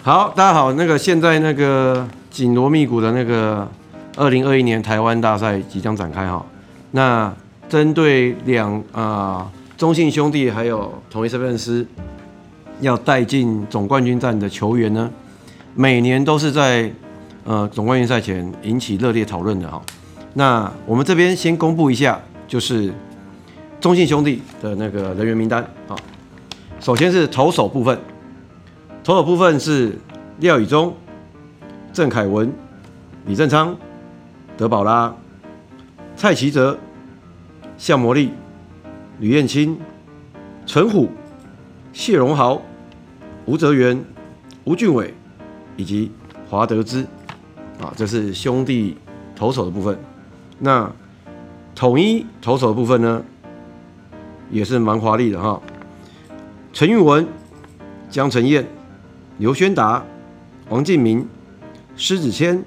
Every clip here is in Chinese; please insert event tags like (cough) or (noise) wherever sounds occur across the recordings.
好，大家好，那个现在那个紧锣密鼓的那个二零二一年台湾大赛即将展开哈。那针对两啊、中信兄弟还有统一狮队师要带进总冠军战的球员呢，每年都是在呃总冠军赛前引起热烈讨论的哈。那我们这边先公布一下，就是中信兄弟的那个人员名单啊。首先是投手部分。投手部分是廖宇中、郑凯文、李正昌、德保拉、蔡奇哲、向魔力、吕彦青、陈虎、谢荣豪、吴泽源、吴俊伟以及华德兹啊，这是兄弟投手的部分。那统一投手的部分呢，也是蛮华丽的哈。陈韵文、江承燕。刘轩达、王敬明、施子谦、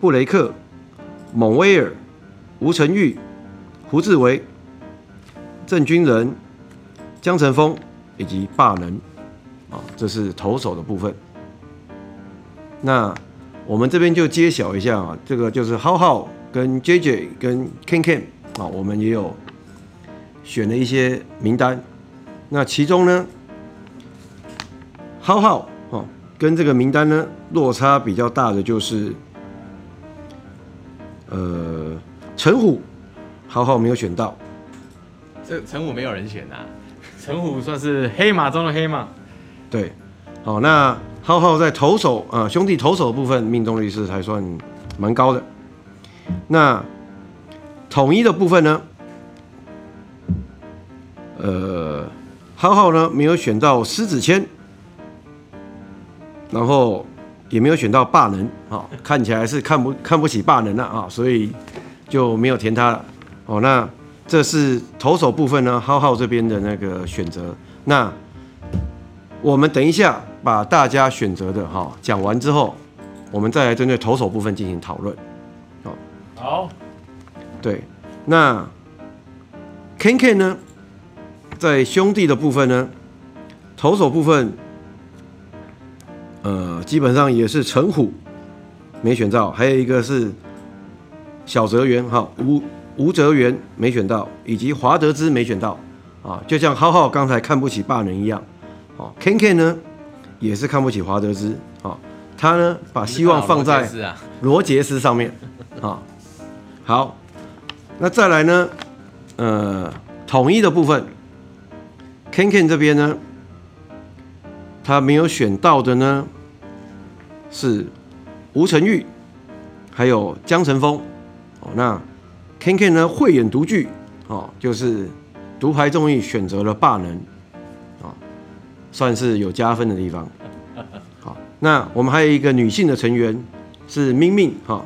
布雷克、蒙威尔、吴成玉、胡志伟、郑军人、江晨峰以及霸能，啊，这是投手的部分。那我们这边就揭晓一下啊，这个就是浩浩跟 JJ 跟 Ken Ken 啊，我们也有选了一些名单。那其中呢，浩浩。跟这个名单呢，落差比较大的就是，呃，陈虎，浩浩没有选到。这陈虎没有人选呐、啊，陈虎算是黑马中的黑马。对，好，那浩浩在投手啊、呃，兄弟投手的部分命中率是还算蛮高的。那统一的部分呢，呃，浩浩呢没有选到狮子谦。然后也没有选到霸能啊，看起来是看不看不起霸能了啊，所以就没有填他了。哦，那这是投手部分呢，浩浩这边的那个选择。那我们等一下把大家选择的哈讲完之后，我们再来针对投手部分进行讨论。哦，好，对，那 Ken Ken 呢，在兄弟的部分呢，投手部分。呃，基本上也是陈虎没选到，还有一个是小泽源哈吴吴泽源没选到，以及华德兹没选到。啊，就像浩浩刚才看不起霸人一样，哦，Ken Ken 呢也是看不起华德兹啊，他呢把希望放在罗杰斯上面。啊，好，那再来呢，呃，统一的部分，Ken Ken 这边呢。他没有选到的呢，是吴成玉，还有江晨峰。哦，那 Ken Ken 呢，慧眼独具，哦，就是独排众议选择了霸能，啊，算是有加分的地方。(laughs) 好，那我们还有一个女性的成员是明明，哈，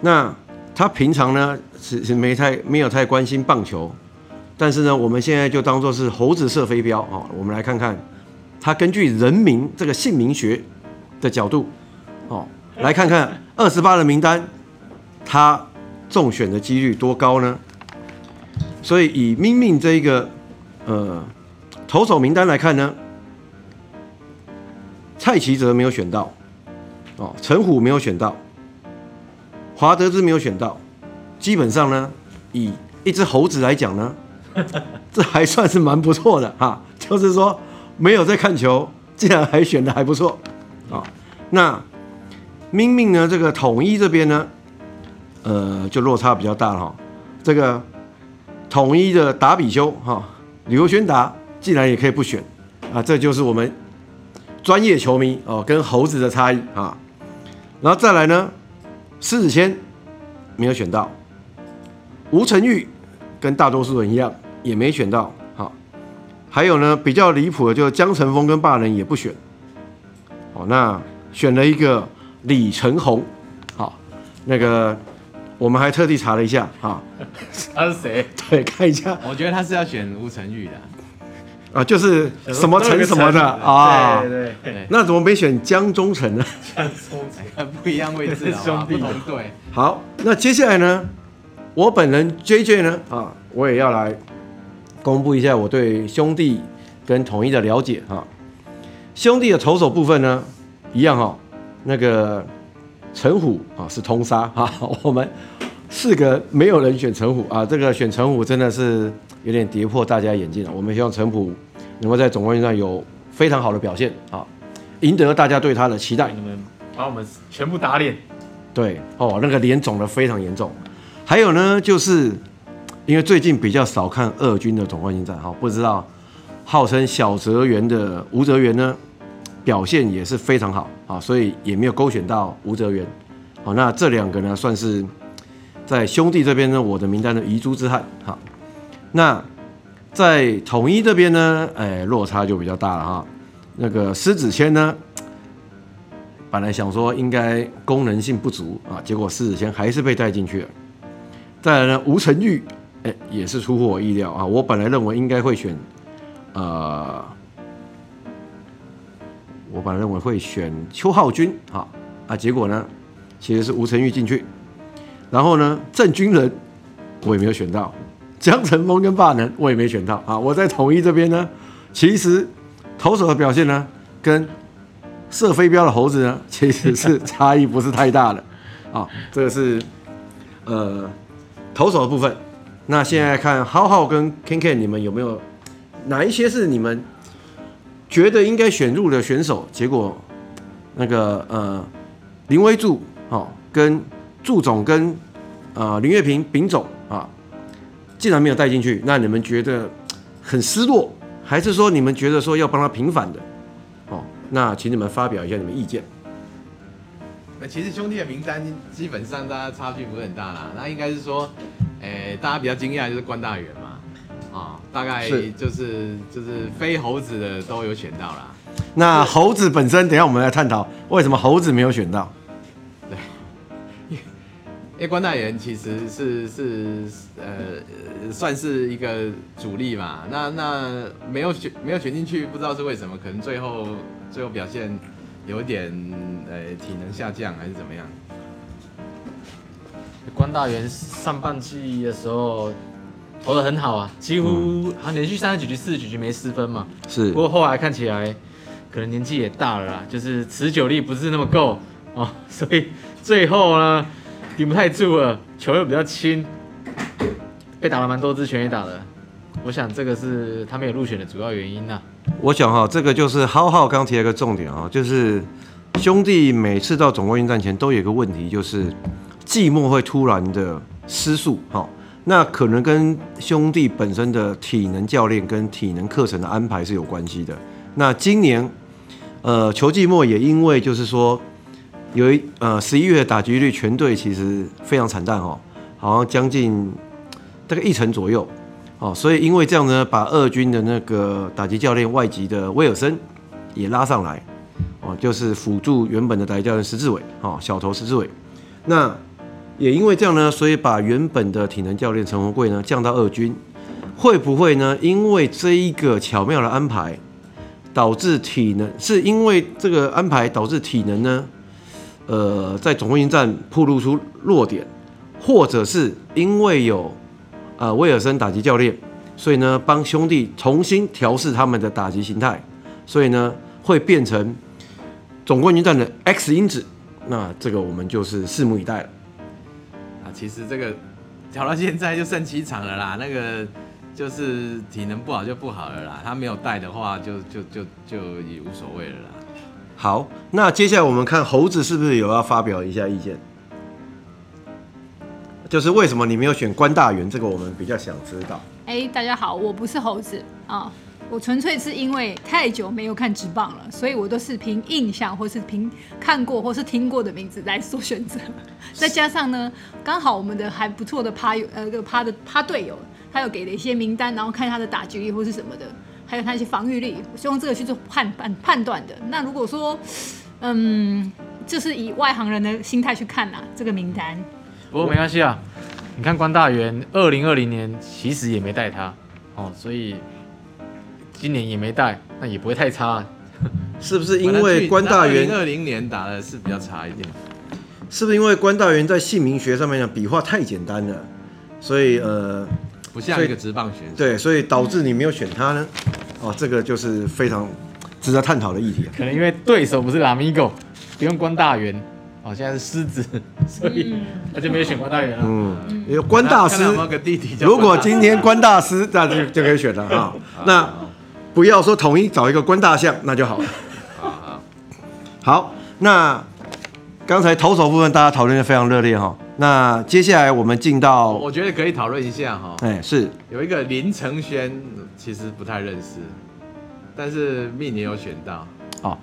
那她平常呢是是没太没有太关心棒球，但是呢，我们现在就当做是猴子射飞镖，啊，我们来看看。他根据人名这个姓名学的角度，哦，来看看二十八的名单，他中选的几率多高呢？所以以明明这一个呃投手名单来看呢，蔡奇哲没有选到，哦，陈虎没有选到，华德兹没有选到，基本上呢，以一只猴子来讲呢，这还算是蛮不错的哈，就是说。没有在看球，竟然还选的还不错啊！那明明呢？这个统一这边呢，呃，就落差比较大了哈。这个统一的达比修哈，刘轩达竟然也可以不选啊！这就是我们专业球迷哦，跟猴子的差异啊。然后再来呢，狮子谦没有选到，吴成玉跟大多数人一样也没选到。还有呢，比较离谱的，就是江晨峰跟霸人也不选，哦，那选了一个李承红，好，那个我们还特地查了一下，哈，(laughs) 他是谁？对，看一下，我觉得他是要选吴成玉的，啊，就是什么成什么的。(laughs) 啊，对对。对，那怎么没选江中诚呢？江中诚不一样位置，(laughs) 兄弟。不同队。好，那接下来呢，我本人 JJ 呢，啊，我也要来。公布一下我对兄弟跟统一的了解哈。兄弟的投手部分呢，一样哈，那个陈虎啊是通杀 (laughs) 哈，我们四个没有人选陈虎啊，这个选陈虎真的是有点跌破大家眼镜了。我们希望陈虎能够在总冠军上有非常好的表现啊，赢得大家对他的期待。你们把我们全部打脸。对哦，那个脸肿得非常严重。还有呢，就是因为最近比较少看二军的总冠军战哈，不知道号称小泽圆的吴哲元呢表现也是非常好啊，所以也没有勾选到吴哲源。好，那这两个呢算是在兄弟这边呢我的名单的遗珠之憾。好，那在统一这边呢，哎，落差就比较大了哈。那个施子谦呢？本来想说应该功能性不足啊，结果施子谦还是被带进去了。再来呢，吴成玉，哎，也是出乎我意料啊。我本来认为应该会选，呃，我本来认为会选邱浩军啊，啊，结果呢，其实是吴成玉进去。然后呢，郑军人我也没有选到，江承峰跟霸能我也没选到啊。我在统一这边呢，其实投手的表现呢，跟射飞镖的猴子呢，其实是 (laughs) 差异不是太大的，啊，这个是呃投手的部分。那现在看浩浩跟 Ken Ken，你们有没有哪一些是你们觉得应该选入的选手？结果那个呃林威柱哦跟祝总跟呃林月平丙总啊，竟然没有带进去，那你们觉得很失落，还是说你们觉得说要帮他平反的？哦那请你们发表一下你们意见。那其实兄弟的名单基本上大家差距不是很大啦。那应该是说，诶、欸，大家比较惊讶就是关大元嘛，啊、哦，大概就是是就是非猴子的都有选到啦。那猴子本身，等一下我们来探讨为什么猴子没有选到。对，因为关大元其实是是呃算是一个主力嘛。那那没有选没有选进去，不知道是为什么，可能最后。最后表现有点呃体能下降还是怎么样？关大元上半季的时候投得很好啊，几乎他连续三十几局、四十几局没失分嘛。是。不过后来看起来可能年纪也大了啦，就是持久力不是那么够 (laughs) 哦，所以最后呢顶不太住了，球又比较轻，被打了蛮多支全垒打的。我想这个是他没有入选的主要原因呐、啊。我想哈，这个就是浩浩刚提了一个重点啊，就是兄弟每次到总冠军战前都有一个问题，就是寂寞会突然的失速哈。那可能跟兄弟本身的体能教练跟体能课程的安排是有关系的。那今年呃球季末也因为就是说有一呃十一月打击率全队其实非常惨淡哦，好像将近大概一成左右。哦，所以因为这样呢，把二军的那个打击教练外籍的威尔森也拉上来，哦，就是辅助原本的打击教练石志伟，哦，小头石志伟。那也因为这样呢，所以把原本的体能教练陈红贵呢降到二军，会不会呢？因为这一个巧妙的安排，导致体能是因为这个安排导致体能呢，呃，在总冠军战暴露出弱点，或者是因为有。呃，威尔森打击教练，所以呢，帮兄弟重新调试他们的打击形态，所以呢，会变成总冠军战的 X 因子。那这个我们就是拭目以待了。啊，其实这个调到现在就剩七场了啦，那个就是体能不好就不好了啦，他没有带的话就，就就就就也无所谓了啦。好，那接下来我们看猴子是不是有要发表一下意见？就是为什么你没有选关大元？这个我们比较想知道。哎、欸，大家好，我不是猴子啊，我纯粹是因为太久没有看职棒了，所以我都是凭印象或是凭看过或是听过的名字来做选择。再加上呢，刚好我们的还不错的趴友呃，个趴的趴队友，他有给了一些名单，然后看他的打击力或是什么的，还有他一些防御力，我希望这个去做判判判断的。那如果说，嗯，就是以外行人的心态去看呐、啊，这个名单。不过没关系啊，你看关大元，二零二零年其实也没带他哦，所以今年也没带，那也不会太差，(laughs) 是不是？因为关大元二零年打的是比较差一点，是不是因为关大元在姓名学上面讲笔画太简单了，所以呃不像一个直棒选手，对，所以导致你没有选他呢？哦，这个就是非常值得探讨的议题。可能因为对手不是拉米狗。不用关大元，哦，现在是狮子，所以他就没有选关大元了。嗯，有关大师？如果今天关大师，那就就可以选了哈。(laughs) 那不要说统一找一个关大象，那就好了。好，那刚才投手部分大家讨论的非常热烈哈。那接下来我们进到，我觉得可以讨论一下哈。哎，是有一个林承轩，其实不太认识，但是命也有选到。哦，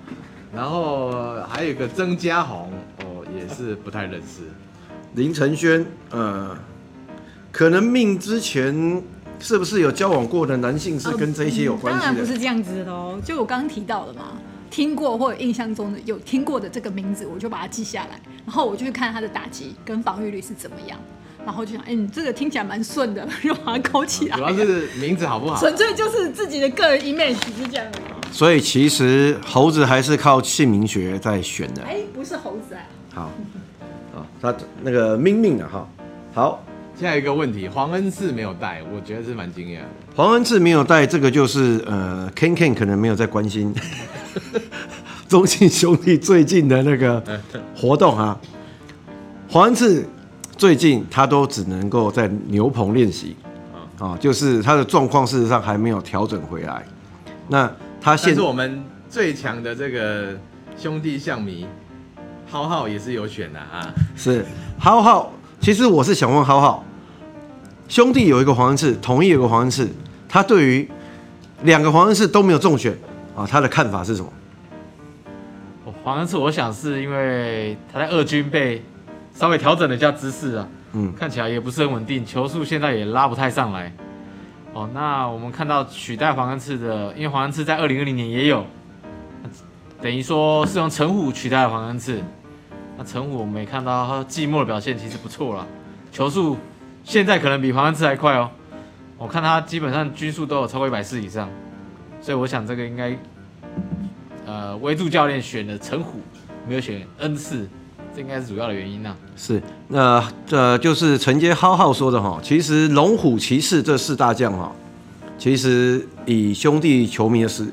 然后还有一个曾家宏，哦，也是不太认识。林承轩，呃，可能命之前是不是有交往过的男性是跟这一些有关系的？当然不是这样子的哦，就我刚刚提到的嘛。听过或者印象中的有听过的这个名字，我就把它记下来，然后我就去看他的打击跟防御率是怎么样，然后就想，哎、欸，你这个听起来蛮顺的，就把它勾起来。主要是名字好不好？纯粹就是自己的个人 image 是这样的。所以其实猴子还是靠姓名学在选的。哎、欸，不是猴子啊。好，啊，他那个命命的哈。好，现在一个问题，黄恩赐没有带，我觉得是蛮惊讶的。黄恩赐没有带，这个就是呃，Ken Ken 可能没有在关心。(laughs) 中信兄弟最近的那个活动啊，黄恩赐最近他都只能够在牛棚练习啊，就是他的状况事实上还没有调整回来。那他现在是我们最强的这个兄弟象迷，浩浩也是有选的啊。是浩浩，其实我是想问浩浩，兄弟有一个黄恩赐，统一有个黄恩赐，他对于两个黄恩赐都没有中选。啊，他的看法是什么？黄恩赐，我想是因为他在二军被稍微调整了一下姿势啊，嗯，看起来也不是很稳定，球速现在也拉不太上来。哦，那我们看到取代黄恩赐的，因为黄恩赐在二零二零年也有，等于说是用陈虎取代了黄恩赐。那陈虎我们也看到他季末的表现其实不错了，球速现在可能比黄安赐还快哦。我看他基本上均速都有超过一百四以上。所以我想这个应该，呃，威助教练选的陈虎，没有选恩赐，这应该是主要的原因呢、是，那呃，就是承接浩浩说的哈，其实龙虎骑士这四大将哈，其实以兄弟球迷的实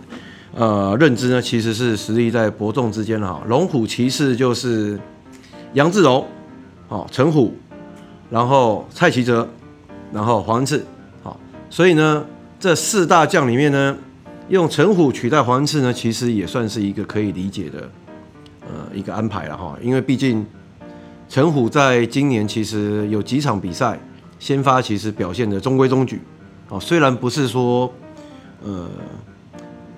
呃认知呢，其实是实力在伯仲之间的哈。龙虎骑士就是杨志荣，哦，陈虎，然后蔡奇哲，然后黄恩赐，好，所以呢，这四大将里面呢。用陈虎取代黄恩赐呢，其实也算是一个可以理解的，呃，一个安排了哈。因为毕竟陈虎在今年其实有几场比赛先发，其实表现的中规中矩，哦，虽然不是说呃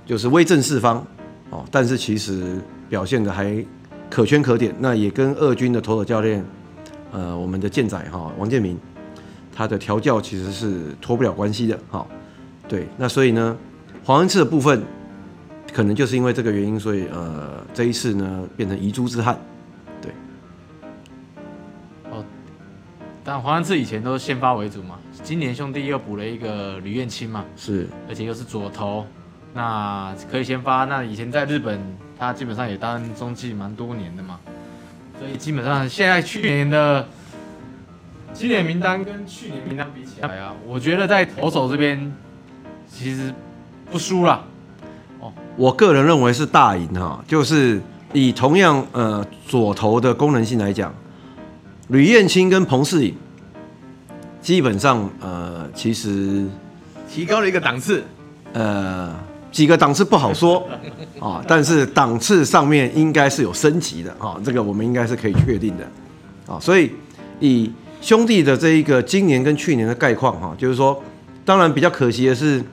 就是威震四方哦，但是其实表现的还可圈可点。那也跟二军的投手教练，呃，我们的健仔哈王建民，他的调教其实是脱不了关系的哈。对，那所以呢。黄恩赐的部分，可能就是因为这个原因，所以呃，这一次呢变成遗珠之憾，对。哦，但黄恩赐以前都是先发为主嘛，今年兄弟又补了一个吕彦青嘛，是，而且又是左投，那可以先发。那以前在日本，他基本上也担任中继蛮多年的嘛，所以基本上现在去年的 (laughs) 今年名单跟去年名单比起来啊，我觉得在投手这边其实。不输了，哦，我个人认为是大赢哈，就是以同样呃左投的功能性来讲，吕彦青跟彭世颖基本上呃其实提高了一个档次，呃几个档次不好说啊，但是档次上面应该是有升级的啊，这个我们应该是可以确定的啊，所以以兄弟的这一个今年跟去年的概况哈，就是说，当然比较可惜的是。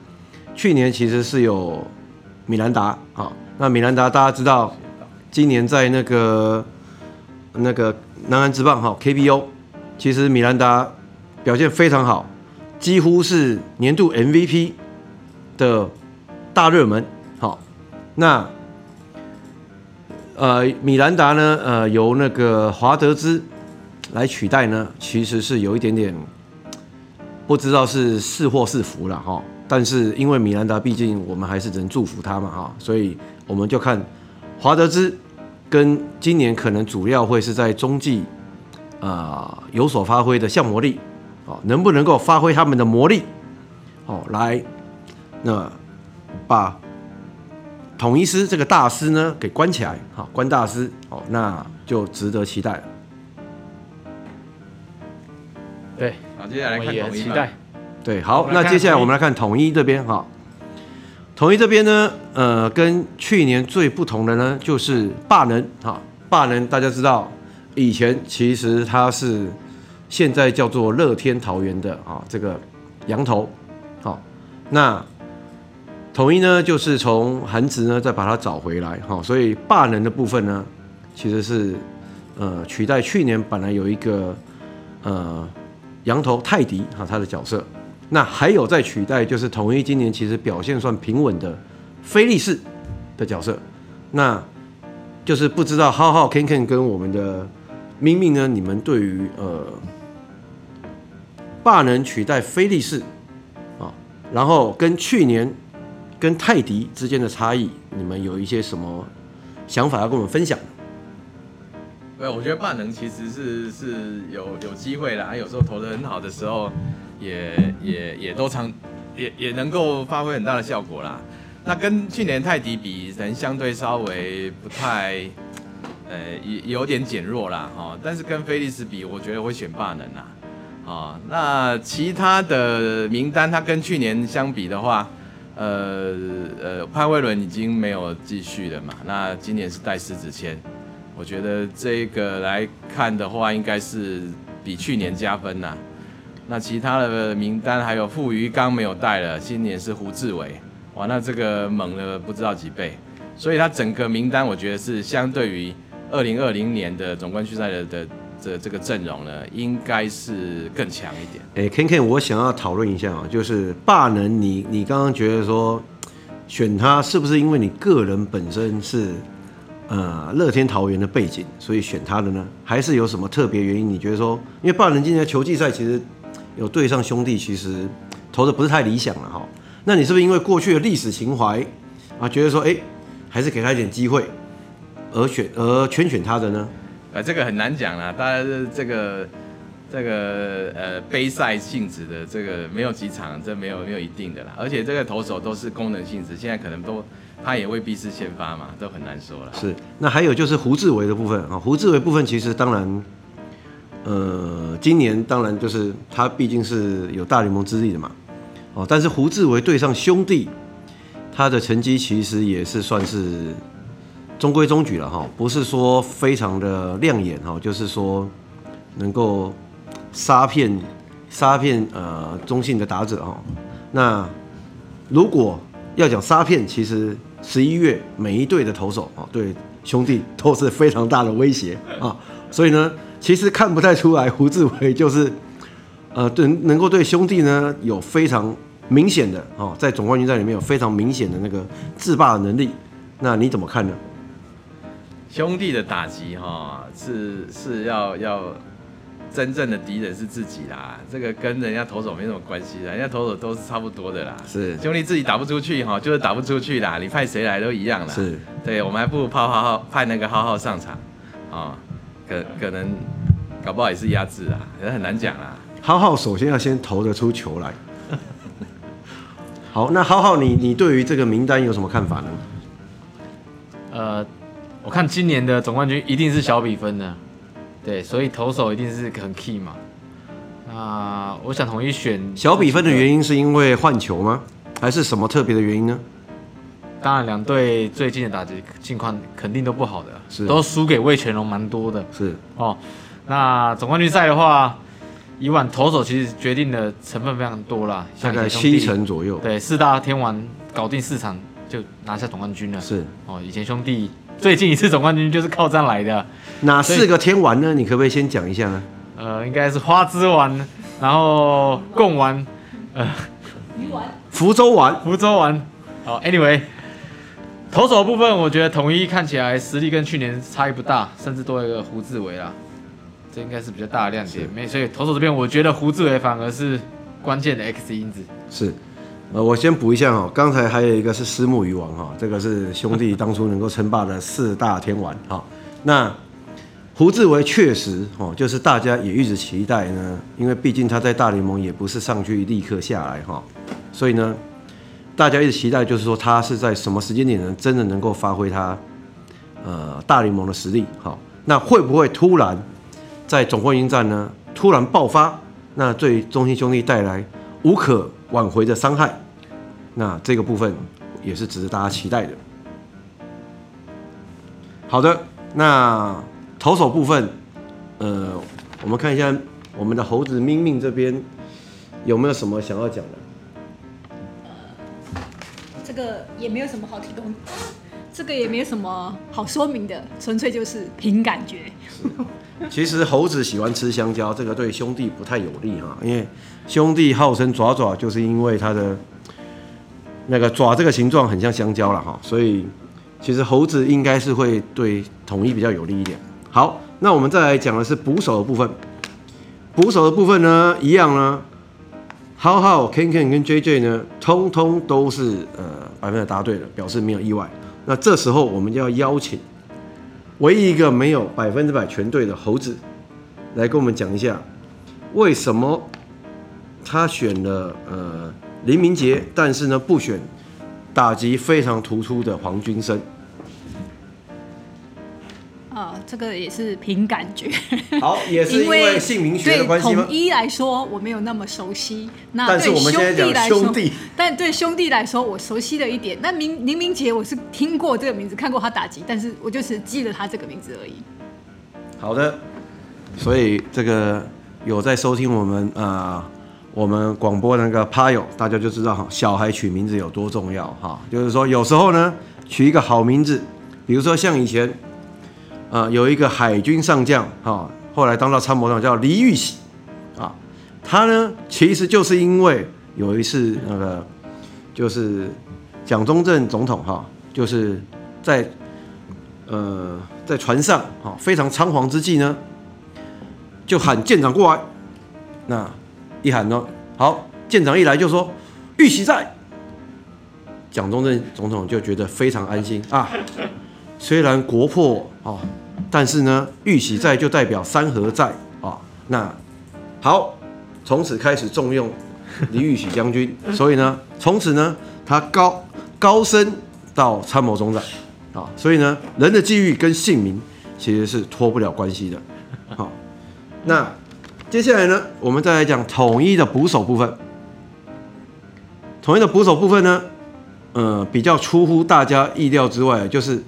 去年其实是有米兰达啊，那米兰达大家知道，今年在那个那个南安职棒哈 KBO，其实米兰达表现非常好，几乎是年度 MVP 的大热门。好，那呃米兰达呢，呃由那个华德兹来取代呢，其实是有一点点不知道是是祸是福了哈。但是因为米兰达毕竟我们还是只能祝福他嘛哈，所以我们就看华德兹跟今年可能主要会是在中继啊有所发挥的象魔力哦，能不能够发挥他们的魔力哦来那把统一师这个大师呢给关起来，好，关大师，哦，那就值得期待了。对，好，接下来看统一期待。对，好，那接下来我们来看统一这边哈。统一这边呢，呃，跟去年最不同的呢，就是霸能哈。霸能大家知道，以前其实它是现在叫做乐天桃园的啊，这个羊头，好，那统一呢，就是从韩职呢再把它找回来哈，所以霸能的部分呢，其实是呃取代去年本来有一个呃羊头泰迪哈他的角色。那还有在取代，就是统一今年其实表现算平稳的菲力士的角色，那就是不知道浩浩 Ken Ken 跟我们的明明呢，你们对于呃霸能取代菲力士啊，然后跟去年跟泰迪之间的差异，你们有一些什么想法要跟我们分享？对，我觉得霸能其实是是有有机会啦，有时候投得很好的时候。也也也都常也也能够发挥很大的效果啦。那跟去年泰迪比，人相对稍微不太，呃，也有点减弱啦哈。但是跟菲利斯比，我觉得会选霸能啦。啊，那其他的名单，它跟去年相比的话，呃呃，潘威伦已经没有继续了嘛。那今年是带狮子签，我觉得这个来看的话，应该是比去年加分呐。那其他的名单还有傅余刚没有带了，今年是胡志伟，哇，那这个猛了不知道几倍，所以他整个名单我觉得是相对于二零二零年的总冠军赛的的这这个阵容呢，应该是更强一点。哎，Ken Ken，我想要讨论一下啊，就是霸能你，你刚刚觉得说选他是不是因为你个人本身是呃乐天桃园的背景，所以选他的呢？还是有什么特别原因？你觉得说，因为霸能今年的球季赛其实。有对上兄弟，其实投的不是太理想了哈。那你是不是因为过去的历史情怀啊，觉得说，哎、还是给他一点机会，而选而圈选他的呢？呃，这个很难讲啦。当然是这个这个呃杯赛性质的这个没有几场，这没有没有一定的啦。而且这个投手都是功能性质，现在可能都他也未必是先发嘛，都很难说了。是。那还有就是胡志伟的部分啊，胡志伟部分其实当然。呃，今年当然就是他毕竟是有大联盟资历的嘛，哦，但是胡志伟对上兄弟，他的成绩其实也是算是中规中矩了哈，不是说非常的亮眼哈，就是说能够杀骗杀骗呃中信的打者哈。那如果要讲杀骗，其实十一月每一队的投手啊，对兄弟都是非常大的威胁啊，所以呢。其实看不太出来，胡志伟 (laughs) 就是，呃，对，能够对兄弟呢有非常明显的哦，在总冠军赛里面有非常明显的那个制霸的能力。那你怎么看呢？兄弟的打击哈、哦，是是要要真正的敌人是自己啦，这个跟人家投手没什么关系的，人家投手都是差不多的啦。是兄弟自己打不出去哈、哦，就是打不出去啦，你派谁来都一样啦。是，对，我们还不如派浩浩派那个浩浩上场啊。哦可可能搞不好也是压制啊，也很难讲啊。浩浩首先要先投得出球来。(laughs) 好，那浩浩你你对于这个名单有什么看法呢？呃，我看今年的总冠军一定是小比分的，对，所以投手一定是很 key 嘛。那我想统一选小比分的原因是因为换球吗？还是什么特别的原因呢？当然，两队最近的打击情况肯定都不好的，是都输给魏全龙蛮多的，是哦。那总冠军赛的话，以往投手其实决定的成分非常多啦，大概七成左右。对，四大天王搞定四场就拿下总冠军了。是哦，以前兄弟最近一次总冠军就是靠这样来的。哪四个天王呢？你可不可以先讲一下呢？呃，应该是花枝丸，然后贡丸，呃，鱼丸，福州丸，福州丸。好，Anyway。投手的部分，我觉得统一看起来实力跟去年差异不大，甚至多一个胡志伟啦，这应该是比较大的亮点。没，所以投手这边，我觉得胡志伟反而是关键的 X 因子。是，呃，我先补一下哈，刚才还有一个是私募鱼王哈，这个是兄弟当初能够称霸的四大天王哈。那胡志伟确实哦，就是大家也一直期待呢，因为毕竟他在大联盟也不是上去立刻下来哈，所以呢。大家一直期待，就是说他是在什么时间点呢，真的能够发挥他呃大联盟的实力？好，那会不会突然在总冠军战呢突然爆发？那对中信兄弟带来无可挽回的伤害？那这个部分也是值得大家期待的。好的，那投手部分，呃，我们看一下我们的猴子明明这边有没有什么想要讲的？这个也没有什么好提供，这个也没有什么好说明的，纯粹就是凭感觉。(laughs) 其实猴子喜欢吃香蕉，这个对兄弟不太有利哈，因为兄弟号称爪爪，就是因为它的那个爪这个形状很像香蕉了哈，所以其实猴子应该是会对统一比较有利一点。好，那我们再来讲的是捕手的部分，捕手的部分呢，一样呢。浩浩、Ken Ken 跟 JJ 呢，通通都是呃百分之答对的，表示没有意外。那这时候我们就要邀请唯一一个没有百分之百全对的猴子，来跟我们讲一下，为什么他选了呃林明杰，但是呢不选打击非常突出的黄君生。这个也是凭感觉。(laughs) 好，也是因为姓名学的关系吗？对统一来说，我没有那么熟悉。那但是我们现在讲兄弟，但对兄弟来说，我熟悉了一点。那明林明杰，我是听过这个名字，看过他打击，但是我就是记得他这个名字而已。好的，所以这个有在收听我们啊、呃，我们广播那个趴友，大家就知道哈，小孩取名字有多重要哈。就是说，有时候呢，取一个好名字，比如说像以前。啊、呃，有一个海军上将，哈、后来当到参谋长，叫黎玉玺，啊，他呢，其实就是因为有一次那个，就是蒋中正总统，哈、就是在呃在船上，哈、非常仓皇之际呢，就喊舰长过来，那一喊呢，好，舰长一来就说玉玺在，蒋中正总统就觉得非常安心啊。虽然国破啊，但是呢，玉玺在就代表山河在啊。那好，从此开始重用李玉玺将军，(laughs) 所以呢，从此呢，他高高升到参谋总长啊。所以呢，人的际遇跟姓名其实是脱不了关系的。好，那接下来呢，我们再来讲统一的捕手部分。统一的捕手部分呢，呃，比较出乎大家意料之外，就是。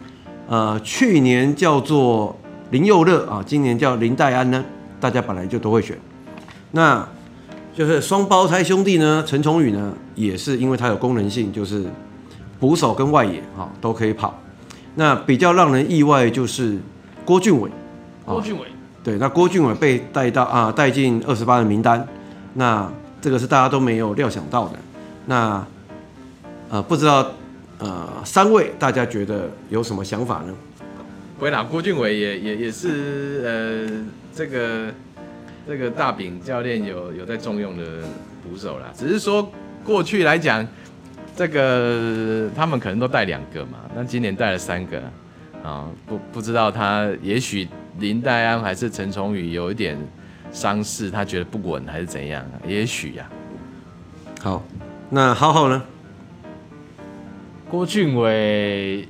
呃，去年叫做林佑乐啊，今年叫林黛安呢，大家本来就都会选。那就是双胞胎兄弟呢，陈崇宇呢，也是因为他有功能性，就是捕手跟外野哈、啊、都可以跑。那比较让人意外就是郭俊伟，郭俊伟，对，那郭俊伟被带到啊带进二十八人名单，那这个是大家都没有料想到的。那呃不知道。呃，三位大家觉得有什么想法呢？不会啦，郭俊伟也也也是呃，这个这个大饼教练有有在重用的捕手啦，只是说过去来讲，这个他们可能都带两个嘛，那今年带了三个啊，不不知道他也许林黛安还是陈崇宇有一点伤势，他觉得不稳还是怎样，也许呀、啊。好，那浩浩呢？郭俊伟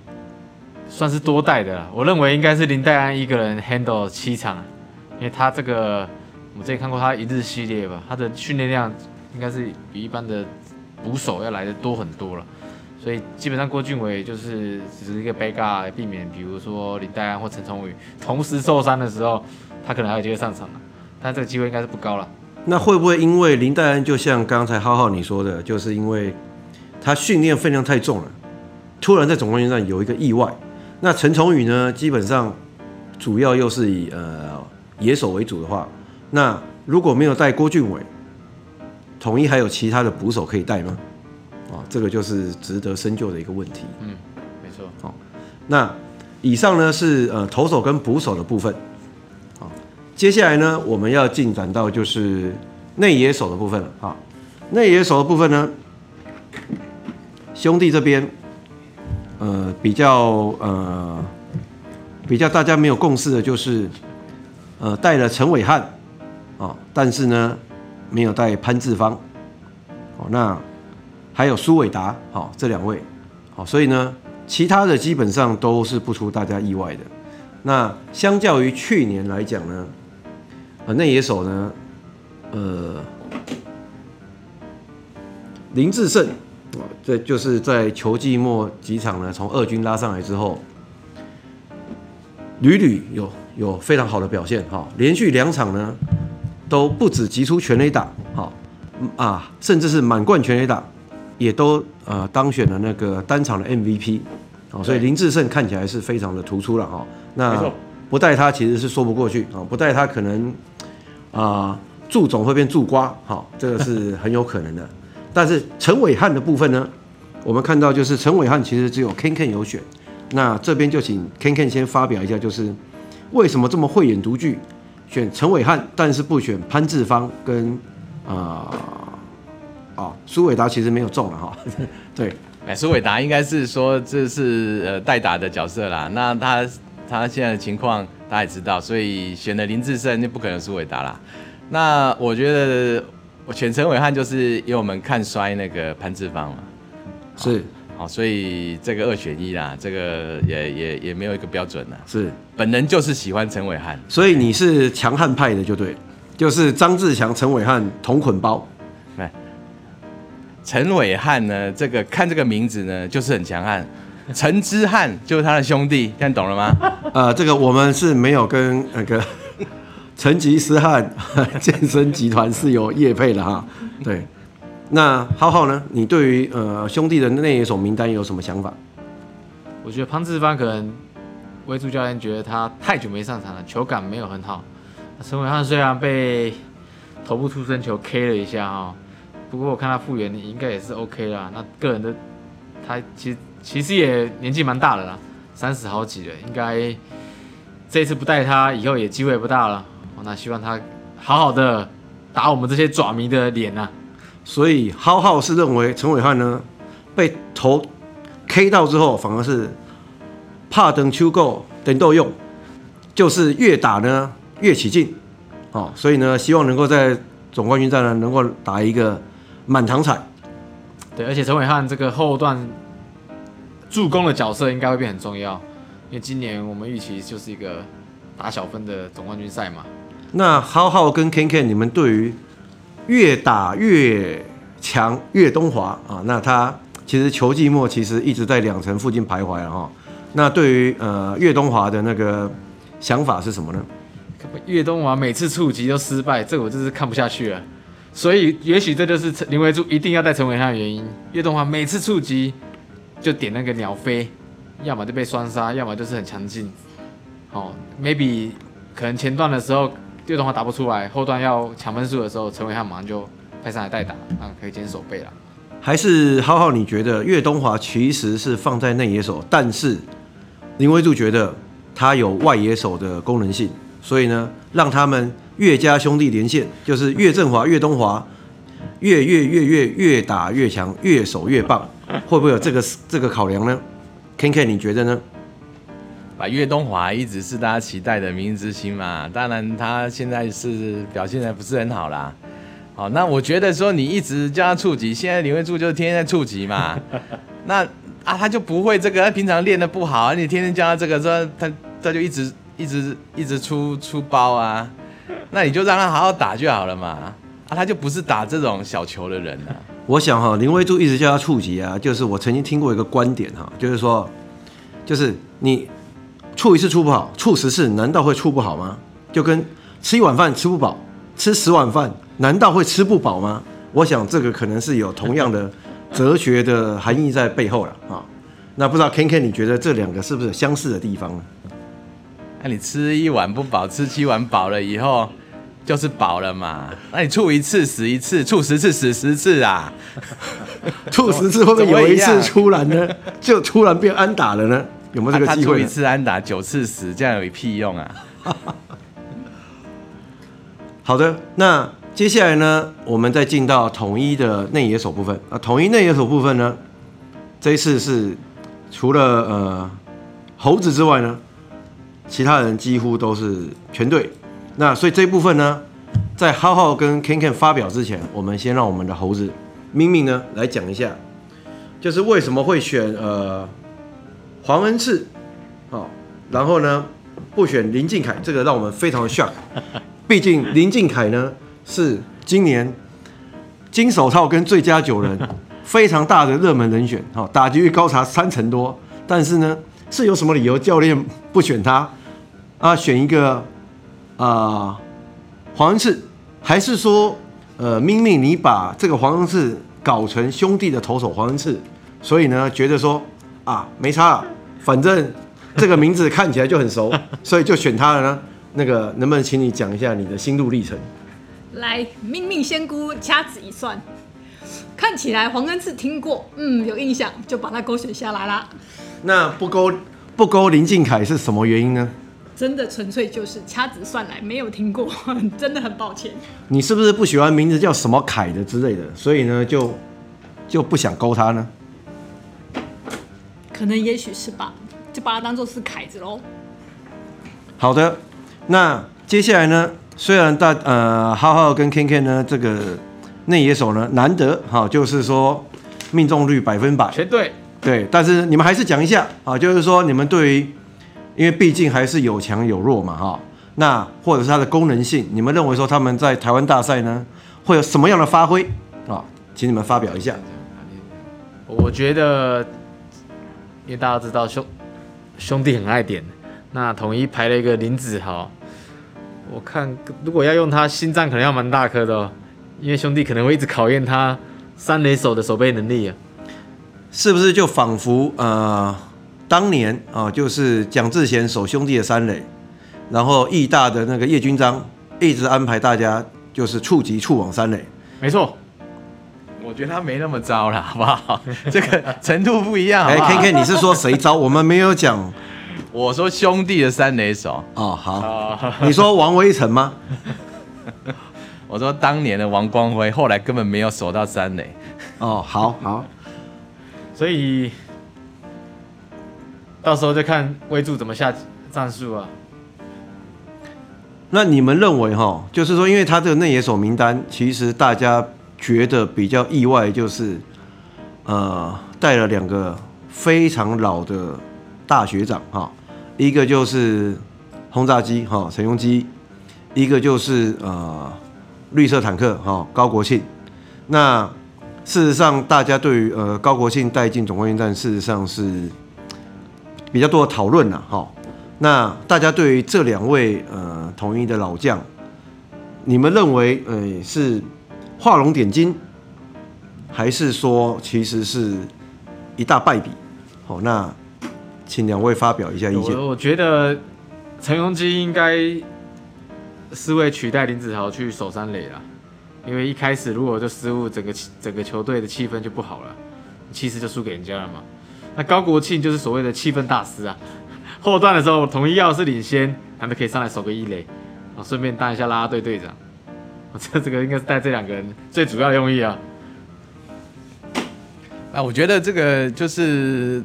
算是多带的，我认为应该是林黛安一个人 handle 七场，因为他这个我之前看过他一日系列吧，他的训练量应该是比一般的捕手要来的多很多了，所以基本上郭俊伟就是只是一个 backup，避免比如说林黛安或陈崇宇同时受伤的时候，他可能还有机会上场，但这个机会应该是不高了。那会不会因为林黛安就像刚才浩浩你说的，就是因为他训练分量太重了？突然在总冠军战有一个意外，那陈崇宇呢？基本上主要又是以呃野手为主的话，那如果没有带郭俊伟，统一还有其他的捕手可以带吗？啊，这个就是值得深究的一个问题。嗯，没错。好，那以上呢是呃投手跟捕手的部分。好，接下来呢我们要进展到就是内野手的部分了。啊，内野手的部分呢，兄弟这边。呃，比较呃，比较大家没有共识的就是，呃，带了陈伟汉，啊，但是呢，没有带潘志芳，哦，那还有苏伟达，好，这两位，好，所以呢，其他的基本上都是不出大家意外的。那相较于去年来讲呢，呃，内野手呢，呃，林志胜，这就是在球季末几场呢，从二军拉上来之后，屡屡有有非常好的表现，哈，连续两场呢，都不止击出全垒打，哦，啊，甚至是满贯全垒打，也都呃当选了那个单场的 MVP，好，所以林志胜看起来是非常的突出了，哈。那不带他其实是说不过去啊，不带他可能啊，祝总会变助瓜，好，这个是很有可能的。但是陈伟汉的部分呢，我们看到就是陈伟汉其实只有 Ken Ken 有选，那这边就请 Ken Ken 先发表一下，就是为什么这么慧眼独具，选陈伟汉，但是不选潘志芳跟啊啊苏伟达其实没有中了哈，(laughs) 对，哎，苏伟达应该是说这是呃代打的角色啦，那他。他现在的情况大家也知道，所以选了林志胜就不可能苏伟达啦。那我觉得我选陈伟汉就是因为我们看衰那个潘志芳嘛，是好，所以这个二选一啦，这个也也也没有一个标准啦。是，本人就是喜欢陈伟汉，所以你是强悍派的就对，就是张志强、陈伟汉同捆包。对，陈伟汉呢，这个看这个名字呢，就是很强悍。陈之汉就是他的兄弟，现在懂了吗？呃，这个我们是没有跟那个成吉思汗 (laughs) 健身集团是有业配的哈。对，那浩浩呢？你对于呃兄弟的那一手名单有什么想法？我觉得潘志芳可能威助教练觉得他太久没上场了，球感没有很好。陈伟汉虽然被头部出生球 K 了一下哈，不过我看他复原应该也是 OK 啦。那个人的他其实。其实也年纪蛮大的啦，三十好几了，应该这次不带他，以后也机会不大了。那希望他好好的打我们这些爪迷的脸啊。所以浩浩是认为陈伟汉呢被头 K 到之后，反而是怕等秋够等豆用，就是越打呢越起劲，哦，所以呢希望能够在总冠军战呢能够打一个满堂彩。对，而且陈伟汉这个后段。助攻的角色应该会变很重要，因为今年我们预期就是一个打小分的总冠军赛嘛。那浩浩跟 Ken Ken，你们对于越打越强越东华啊，那他其实球季末其实一直在两成附近徘徊了哈。那对于呃越东华的那个想法是什么呢？越东华每次触及都失败，这我真是看不下去了。所以也许这就是林维柱一定要带陈伟汉的原因。越东华每次触及。就点那个鸟飞，要么就被双杀，要么就是很强劲。哦，maybe 可能前段的时候岳东华打不出来，后段要抢分数的时候，陈伟汉马上就派上来代打，那可以坚守备了。还是浩浩，你觉得岳东华其实是放在内野手，但是林威柱觉得他有外野手的功能性，所以呢，让他们岳家兄弟连线，就是岳振华、岳东华，越越越越越打越强，越守越棒。会不会有这个这个考量呢？Ken Ken，你觉得呢？把岳东华一直是大家期待的明日之星嘛，当然他现在是表现的不是很好啦。好，那我觉得说你一直叫他触击，现在林威柱就是天天在触击嘛，那啊他就不会这个，他平常练的不好啊，你天天叫他这个说他他就一直一直一直出出包啊，那你就让他好好打就好了嘛，啊他就不是打这种小球的人啊。我想哈，林威柱一直叫他触击啊，就是我曾经听过一个观点哈，就是说，就是你触一次处不好，处十次难道会处不好吗？就跟吃一碗饭吃不饱，吃十碗饭难道会吃不饱吗？我想这个可能是有同样的哲学的含义在背后了啊。那不知道 Ken Ken，你觉得这两个是不是有相似的地方呢？那你吃一碗不饱，吃七碗饱了以后。就是饱了嘛，那你处一次死一次，处十次死十次啊，处十次会不会有一次突然呢，就突然变安打了呢？有没有这个机会？啊、他触一次安打九次死，这样有屁用啊？(laughs) 好的，那接下来呢，我们再进到统一的内野手部分啊。统一内野手部分呢，这一次是除了呃猴子之外呢，其他人几乎都是全队。那所以这一部分呢，在浩浩跟 Ken Ken 发表之前，我们先让我们的猴子明明呢来讲一下，就是为什么会选呃黄恩赐，好，然后呢不选林靖凯，这个让我们非常的 shock。(laughs) 毕竟林靖凯呢是今年金手套跟最佳九人 (laughs) 非常大的热门人选，好，打击率高达三成多，但是呢是有什么理由教练不选他啊？选一个啊、呃、黄恩赐，还是说？呃，明明你把这个黄恩赐搞成兄弟的投手黄恩赐，所以呢，觉得说啊，没差了，反正这个名字看起来就很熟，(laughs) 所以就选他了呢。那个，能不能请你讲一下你的心路历程？来，命命仙姑掐指一算，看起来黄恩赐听过，嗯，有印象，就把它勾选下来啦。那不勾不勾林靖凯是什么原因呢？真的纯粹就是掐指算来没有听过，(laughs) 真的很抱歉。你是不是不喜欢名字叫什么凯的之类的，所以呢就就不想勾他呢？可能也许是吧，就把它当做是凯子喽。好的，那接下来呢，虽然大呃浩浩跟 Ken Ken 呢这个内野手呢难得哈，就是说命中率百分百，全对对，但是你们还是讲一下啊，就是说你们对于。因为毕竟还是有强有弱嘛，哈，那或者是它的功能性，你们认为说他们在台湾大赛呢会有什么样的发挥啊？请你们发表一下。我觉得，因为大家知道兄兄弟很爱点，那统一排了一个林子豪，我看如果要用他，心脏可能要蛮大颗的哦，因为兄弟可能会一直考验他三垒手的守备能力啊，是不是就仿佛呃？当年啊，就是蒋志贤守兄弟的三垒，然后义大的那个叶君章一直安排大家就是触及触往三垒。没错，我觉得他没那么糟了，好不好？(laughs) 这个程度不一样。哎，K K，你是说谁糟？我们没有讲。我说兄弟的三雷手。哦，好。(laughs) 你说王威成吗？我说当年的王光辉，后来根本没有守到三雷。哦，好好。所以。到时候就看威助怎么下战术啊。那你们认为哈，就是说，因为他这个内野手名单，其实大家觉得比较意外，就是呃带了两个非常老的大学长哈，一个就是轰炸机哈陈鏞基，一个就是呃绿色坦克哈高国庆。那事实上，大家对于呃高国庆带进总冠军战，事实上是。比较多的讨论了哈，那大家对于这两位呃统一的老将，你们认为呃是画龙点睛，还是说其实是一大败笔？好，那请两位发表一下意见。我觉得陈荣基应该是为取代林子豪去守三垒了，因为一开始如果就失误，整个整个球队的气氛就不好了，气势就输给人家了嘛。那高国庆就是所谓的气氛大师啊，(laughs) 后段的时候统一要是领先，他们可以上来守个一垒，啊，顺便当一下啦啦队队长，(laughs) 这这个应该是带这两个人最主要的用意啊。啊，我觉得这个就是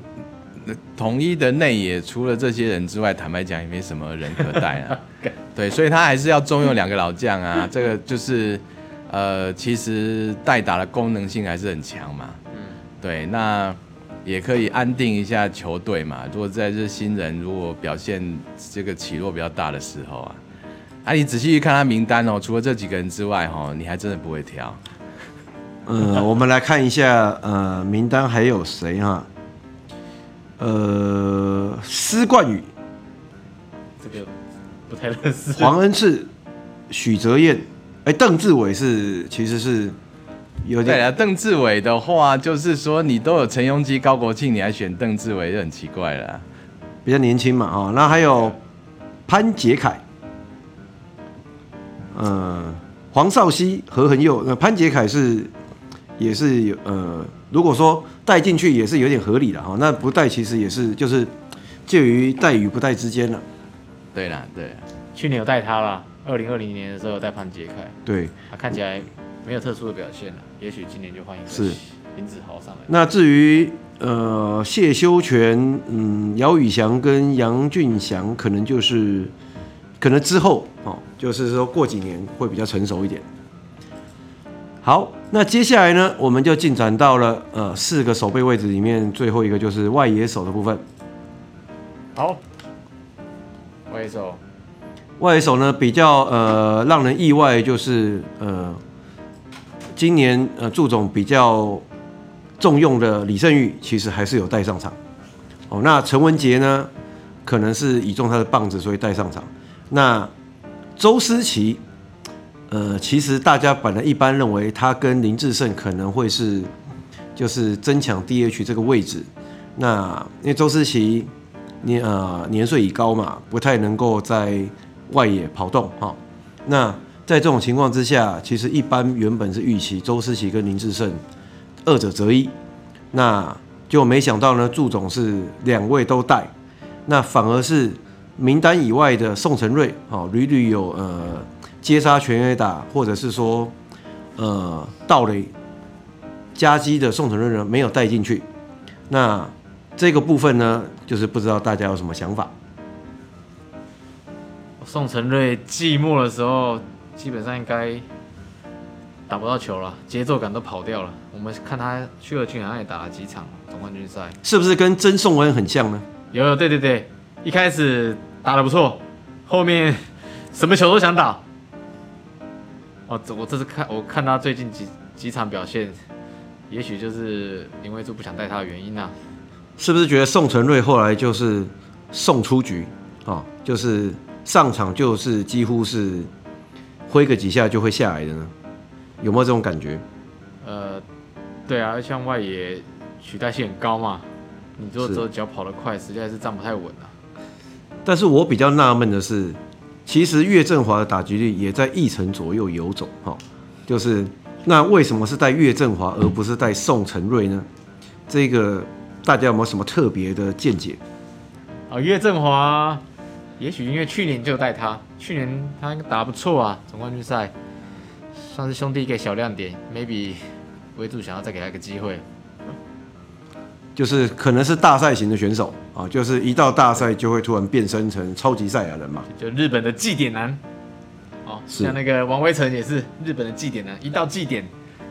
统一的内野，除了这些人之外，坦白讲也没什么人可带啊。(laughs) 对，所以他还是要重用两个老将啊，这个就是呃，其实代打的功能性还是很强嘛。嗯，对，那。也可以安定一下球队嘛。如果在这新人如果表现这个起落比较大的时候啊，啊，你仔细去看他名单哦，除了这几个人之外哈，你还真的不会挑。嗯，(laughs) 我们来看一下呃名单还有谁哈？呃，施冠宇，这个不太认识。黄恩赐、许哲彦，哎，邓志伟是其实是。有点对啊，邓志伟的话，就是说你都有陈庸基、高国庆，你还选邓志伟，就很奇怪了。比较年轻嘛，啊，那还有潘杰凯，呃，黄少熙、何恒佑，那潘杰凯是也是有呃，如果说带进去也是有点合理的哈，那不带其实也是就是介于带与不带之间了。对啦，对，去年有带他啦，二零二零年的时候有带潘杰凯，对，他看起来。没有特殊的表现了，也许今年就换一个是林子豪上来。那至于呃谢修全、嗯姚宇翔跟杨俊祥，可能就是可能之后哦，就是说过几年会比较成熟一点。好，那接下来呢，我们就进展到了呃四个守备位置里面最后一个就是外野手的部分。好，外野手，外野手呢比较呃让人意外，就是呃今年呃祝总比较重用的李胜玉，其实还是有带上场。哦，那陈文杰呢，可能是倚重他的棒子，所以带上场。那周思齐。呃，其实大家本来一般认为他跟林志胜可能会是，就是争抢 DH 这个位置。那因为周思齐年呃年岁已高嘛，不太能够在外野跑动哈、哦。那在这种情况之下，其实一般原本是预期周思齐跟林志胜二者择一，那就没想到呢，祝总是两位都带，那反而是名单以外的宋承睿哦，屡屡有呃。接杀全垒打，或者是说，呃，盗垒夹击的宋承睿呢没有带进去，那这个部分呢，就是不知道大家有什么想法。宋承睿寂寞的时候，基本上应该打不到球了，节奏感都跑掉了。我们看他去了去好像也打了几场总冠军赛，是不是跟曾颂恩很像呢？有有，对对对，一开始打得不错，后面什么球都想打。哦，这我这次看，我看他最近几几场表现，也许就是林威助不想带他的原因啊。是不是觉得宋承瑞后来就是送出局啊、哦？就是上场就是几乎是挥个几下就会下来的呢？有没有这种感觉？呃，对啊，像外野取代性很高嘛，你如果说脚跑得快，实在是站不太稳啊。但是我比较纳闷的是。其实岳振华的打击率也在一成左右游走，哈，就是那为什么是带岳振华而不是带宋承睿呢？这个大家有没有什么特别的见解？啊，岳振华，也许因为去年就带他，去年他应该打不错啊，总冠军赛算是兄弟一个小亮点，maybe 威助想要再给他一个机会。就是可能是大赛型的选手啊，就是一到大赛就会突然变身成超级赛亚人嘛。就日本的祭典男，哦，像那个王威晨也是日本的祭典男，一到祭典，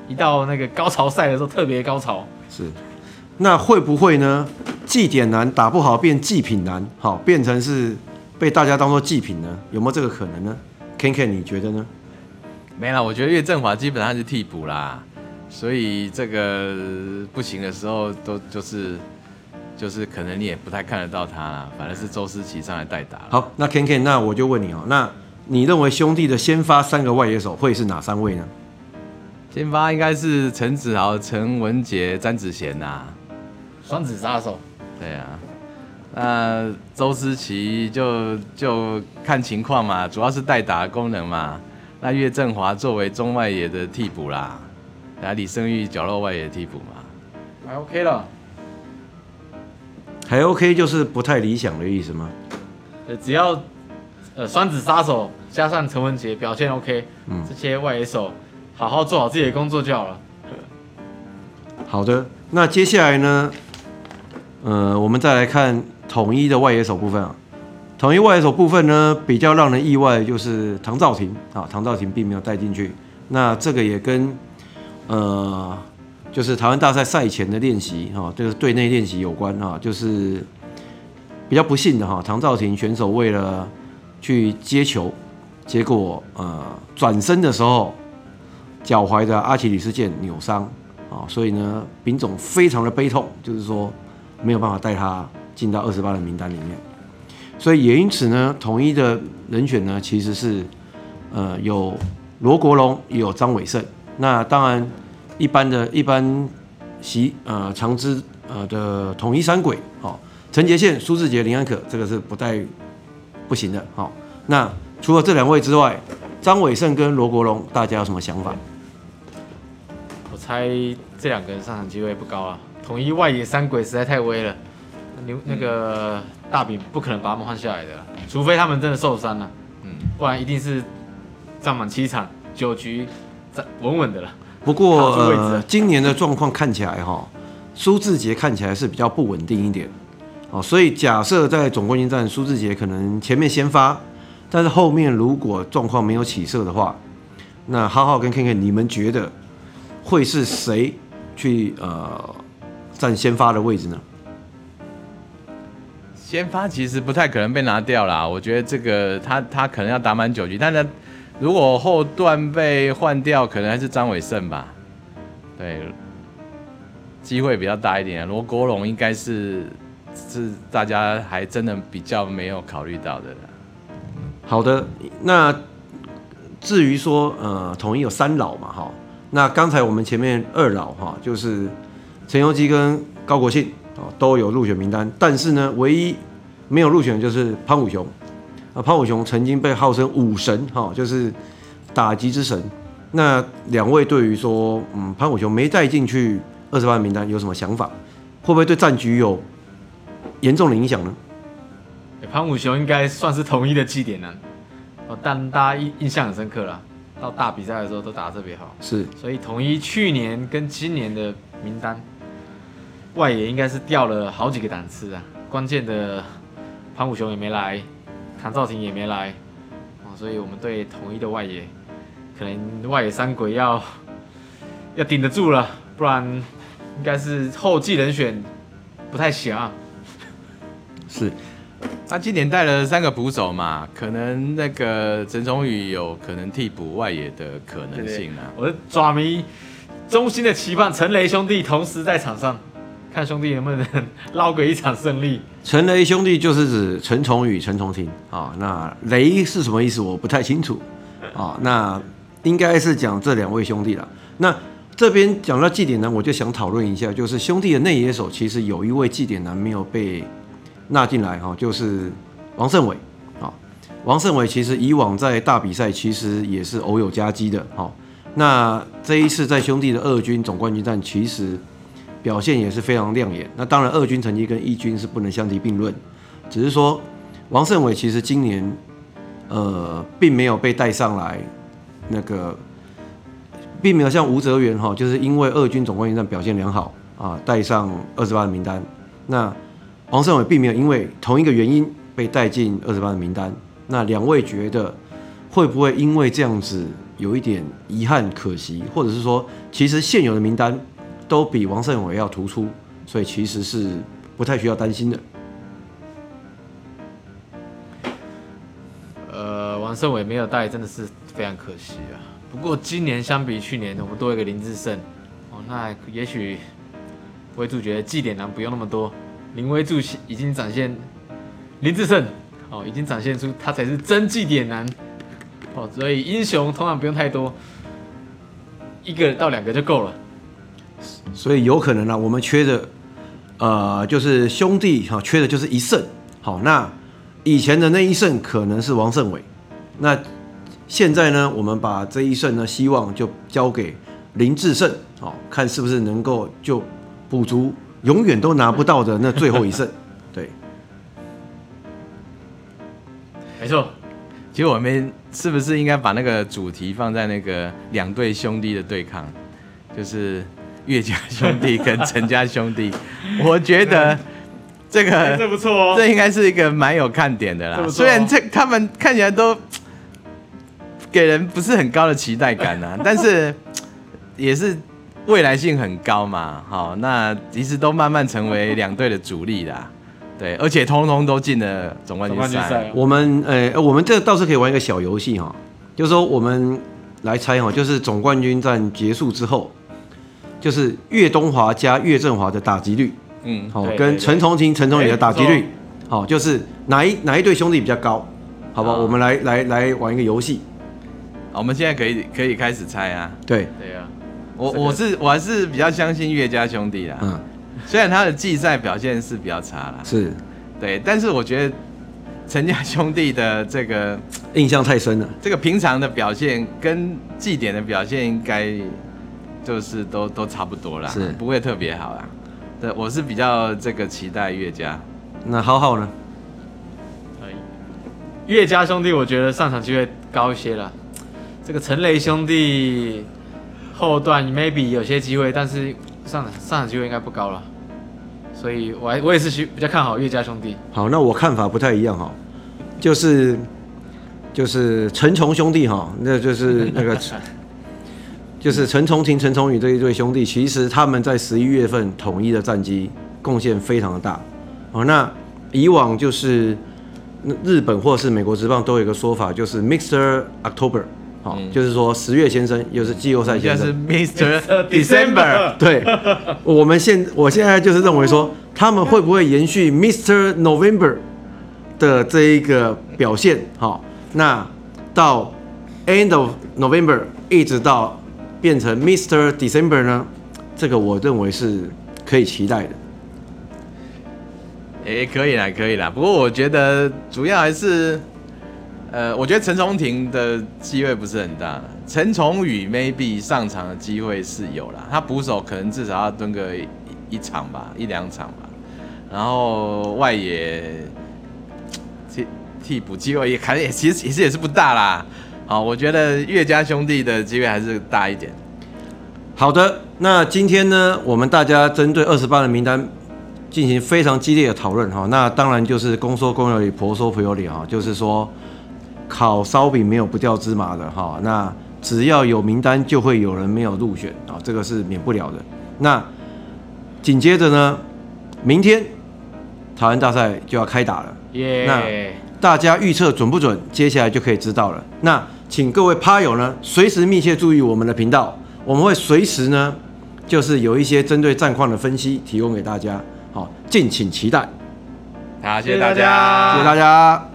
一到那个高潮赛的时候特别高潮。是，那会不会呢？祭典男打不好变祭品男，好变成是被大家当做祭品呢？有没有这个可能呢？Ken Ken，你觉得呢？没了，我觉得岳振华基本上是替补啦。所以这个不行的时候，都就是就是可能你也不太看得到他啦，反正是周思齐上来代打。好，那 Ken Ken，那我就问你哦，那你认为兄弟的先发三个外野手会是哪三位呢？先发应该是陈子豪、陈文杰、詹子贤呐，双子杀手。对啊，那周思齐就就看情况嘛，主要是代打功能嘛。那岳振华作为中外野的替补啦。来李胜玉角落外野替补嘛，还 OK 了，还 OK 就是不太理想的意思吗？呃，只要呃双子杀手加上陈文杰表现 OK，嗯，这些外野手好好做好自己的工作就好了。好的，那接下来呢，呃，我们再来看统一的外野手部分啊。统一外野手部分呢，比较让人意外就是唐肇廷啊，唐肇廷并没有带进去，那这个也跟呃，就是台湾大赛赛前的练习哈，就是队内练习有关哈，就是比较不幸的哈，唐肇廷选手为了去接球，结果呃转身的时候脚踝的阿奇里斯腱扭伤啊，所以呢，丙总非常的悲痛，就是说没有办法带他进到二十八人名单里面，所以也因此呢，统一的人选呢其实是呃有罗国荣，也有张伟胜。那当然，一般的一般习呃常知呃的统一三鬼哦，陈杰宪、苏智杰、林安可，这个是不带不行的。好，那除了这两位之外，张伟胜跟罗国荣，大家有什么想法？我猜这两个人上场机会不高啊。统一外野三鬼实在太危了，牛那个大饼不可能把他们换下来的，除非他们真的受伤了，嗯，不然一定是站满七场九局。稳稳的了。不过呃，今年的状况看起来哈，苏志杰看起来是比较不稳定一点。哦，所以假设在总冠军战，苏志杰可能前面先发，但是后面如果状况没有起色的话，那浩浩跟 Ken Ken，你们觉得会是谁去呃占先发的位置呢？先发其实不太可能被拿掉啦，我觉得这个他他可能要打满九局，但是如果后段被换掉，可能还是张伟胜吧，对，机会比较大一点。罗国荣应该是是大家还真的比较没有考虑到的。好的，那至于说呃统一有三老嘛哈，那刚才我们前面二老哈就是陈鏞基跟高国庆啊都有入选名单，但是呢唯一没有入选的就是潘武雄啊，潘武雄曾经被号称武神哈，就是打击之神。那两位对于说嗯潘武雄没带进去二十八名单有什么想法？会不会对战局有严重的影响呢？潘武雄应该算是统一的祭点呢，哦，但大家印印象很深刻啦。到大比赛的时候都打得特别好，是，所以统一去年跟今年的名单外野应该是掉了好几个档次啊。关键的潘武雄也没来，唐肇廷也没来，哦，所以我们对统一的外野可能外野三鬼要 (laughs) 要顶得住了，不然应该是后继人选不太行啊。是。他今年带了三个捕手嘛，可能那个陈崇宇有可能替补外野的可能性啊。我的爪迷，衷心的期盼陈雷兄弟同时在场上，看兄弟能不能捞个一场胜利。陈雷兄弟就是指陈崇宇、陈重廷啊。那雷是什么意思？我不太清楚啊。那应该是讲这两位兄弟了。那这边讲到祭典男，我就想讨论一下，就是兄弟的内野手其实有一位祭典男没有被。纳进来哈，就是王胜伟啊。王胜伟其实以往在大比赛其实也是偶有佳绩的哈。那这一次在兄弟的二军总冠军战，其实表现也是非常亮眼。那当然，二军成绩跟一军是不能相提并论，只是说王胜伟其实今年呃并没有被带上来，那个并没有像吴泽源哈，就是因为二军总冠军战表现良好啊，带上二十八的名单。那王胜伟并没有因为同一个原因被带进二十八的名单，那两位觉得会不会因为这样子有一点遗憾、可惜，或者是说其实现有的名单都比王胜伟要突出，所以其实是不太需要担心的。呃，王胜伟没有带真的是非常可惜啊。不过今年相比去年，我们多一个林志胜哦，那也许威助觉得祭典男不用那么多。林威助已经展现，林志胜哦，已经展现出他才是真祭典男哦，所以英雄通常不用太多，一个到两个就够了。所以有可能呢、啊，我们缺的呃就是兄弟哈，缺的就是一胜。好，那以前的那一胜可能是王胜伟，那现在呢，我们把这一胜呢，希望就交给林志胜，好，看是不是能够就补足。永远都拿不到的那最后一胜，(laughs) 对，没错。其实我们是不是应该把那个主题放在那个两对兄弟的对抗，就是岳家兄弟跟陈家兄弟？(laughs) 我觉得这个这不错哦，这应该是一个蛮有看点的啦。虽然这他们看起来都给人不是很高的期待感啊，(laughs) 但是也是。未来性很高嘛，好，那其实都慢慢成为两队的主力啦，对，而且通通都进了总冠军赛。我们，呃、欸，我们这倒是可以玩一个小游戏哈，就是说我们来猜哈，就是总冠军战结束之后，就是岳东华加岳振华的打击率，嗯，好，跟陈重廷、陈重宇的打击率，好，就是哪一哪一对兄弟比较高，好不好？我们来来来玩一个游戏，我们现在可以可以开始猜啊，对，对啊。我我是我还是比较相信岳家兄弟啦，嗯，虽然他的季赛表现是比较差啦，是，对，但是我觉得陈家兄弟的这个印象太深了，这个平常的表现跟祭典的表现应该就是都都差不多啦，是不会特别好啦，对，我是比较这个期待岳家，那浩浩呢？岳家兄弟我觉得上场机会高一些了，这个陈雷兄弟。后段 maybe 有些机会，但是上场上场机会应该不高了，所以我还我也是比较看好岳家兄弟。好，那我看法不太一样哈，就是就是陈崇兄弟哈，那就是那个 (laughs) 就是陈重廷、陈重宇这一对兄弟，其实他们在十一月份统一的战绩贡献非常的大。哦，那以往就是日本或是美国职棒都有一个说法，就是 Mr. October，好，嗯、就是说十月先生，又是季后赛先生。现在是 Mr. (laughs) December。对，我们现我现在就是认为说，他们会不会延续 Mr. November 的这一个表现？好，那到 End of November 一直到。变成 Mr. December 呢？这个我认为是可以期待的。哎、可以啦，可以啦。不过我觉得主要还是，呃，我觉得陈重廷的机会不是很大。陈重宇 maybe 上场的机会是有啦，他捕手可能至少要蹲个一,一场吧，一两场吧。然后外野替替补机会也可能也其实其实也是不大啦。好，我觉得岳家兄弟的机会还是大一点。好的，那今天呢，我们大家针对二十八人名单进行非常激烈的讨论哈。那当然就是公说公有理，婆说婆有理哈。就是说，烤烧饼没有不掉芝麻的哈。那只要有名单，就会有人没有入选啊，这个是免不了的。那紧接着呢，明天台湾大赛就要开打了。那大家预测准不准？接下来就可以知道了。那请各位趴友呢，随时密切注意我们的频道，我们会随时呢，就是有一些针对战况的分析提供给大家，好，敬请期待。好，谢谢大家，谢谢大家。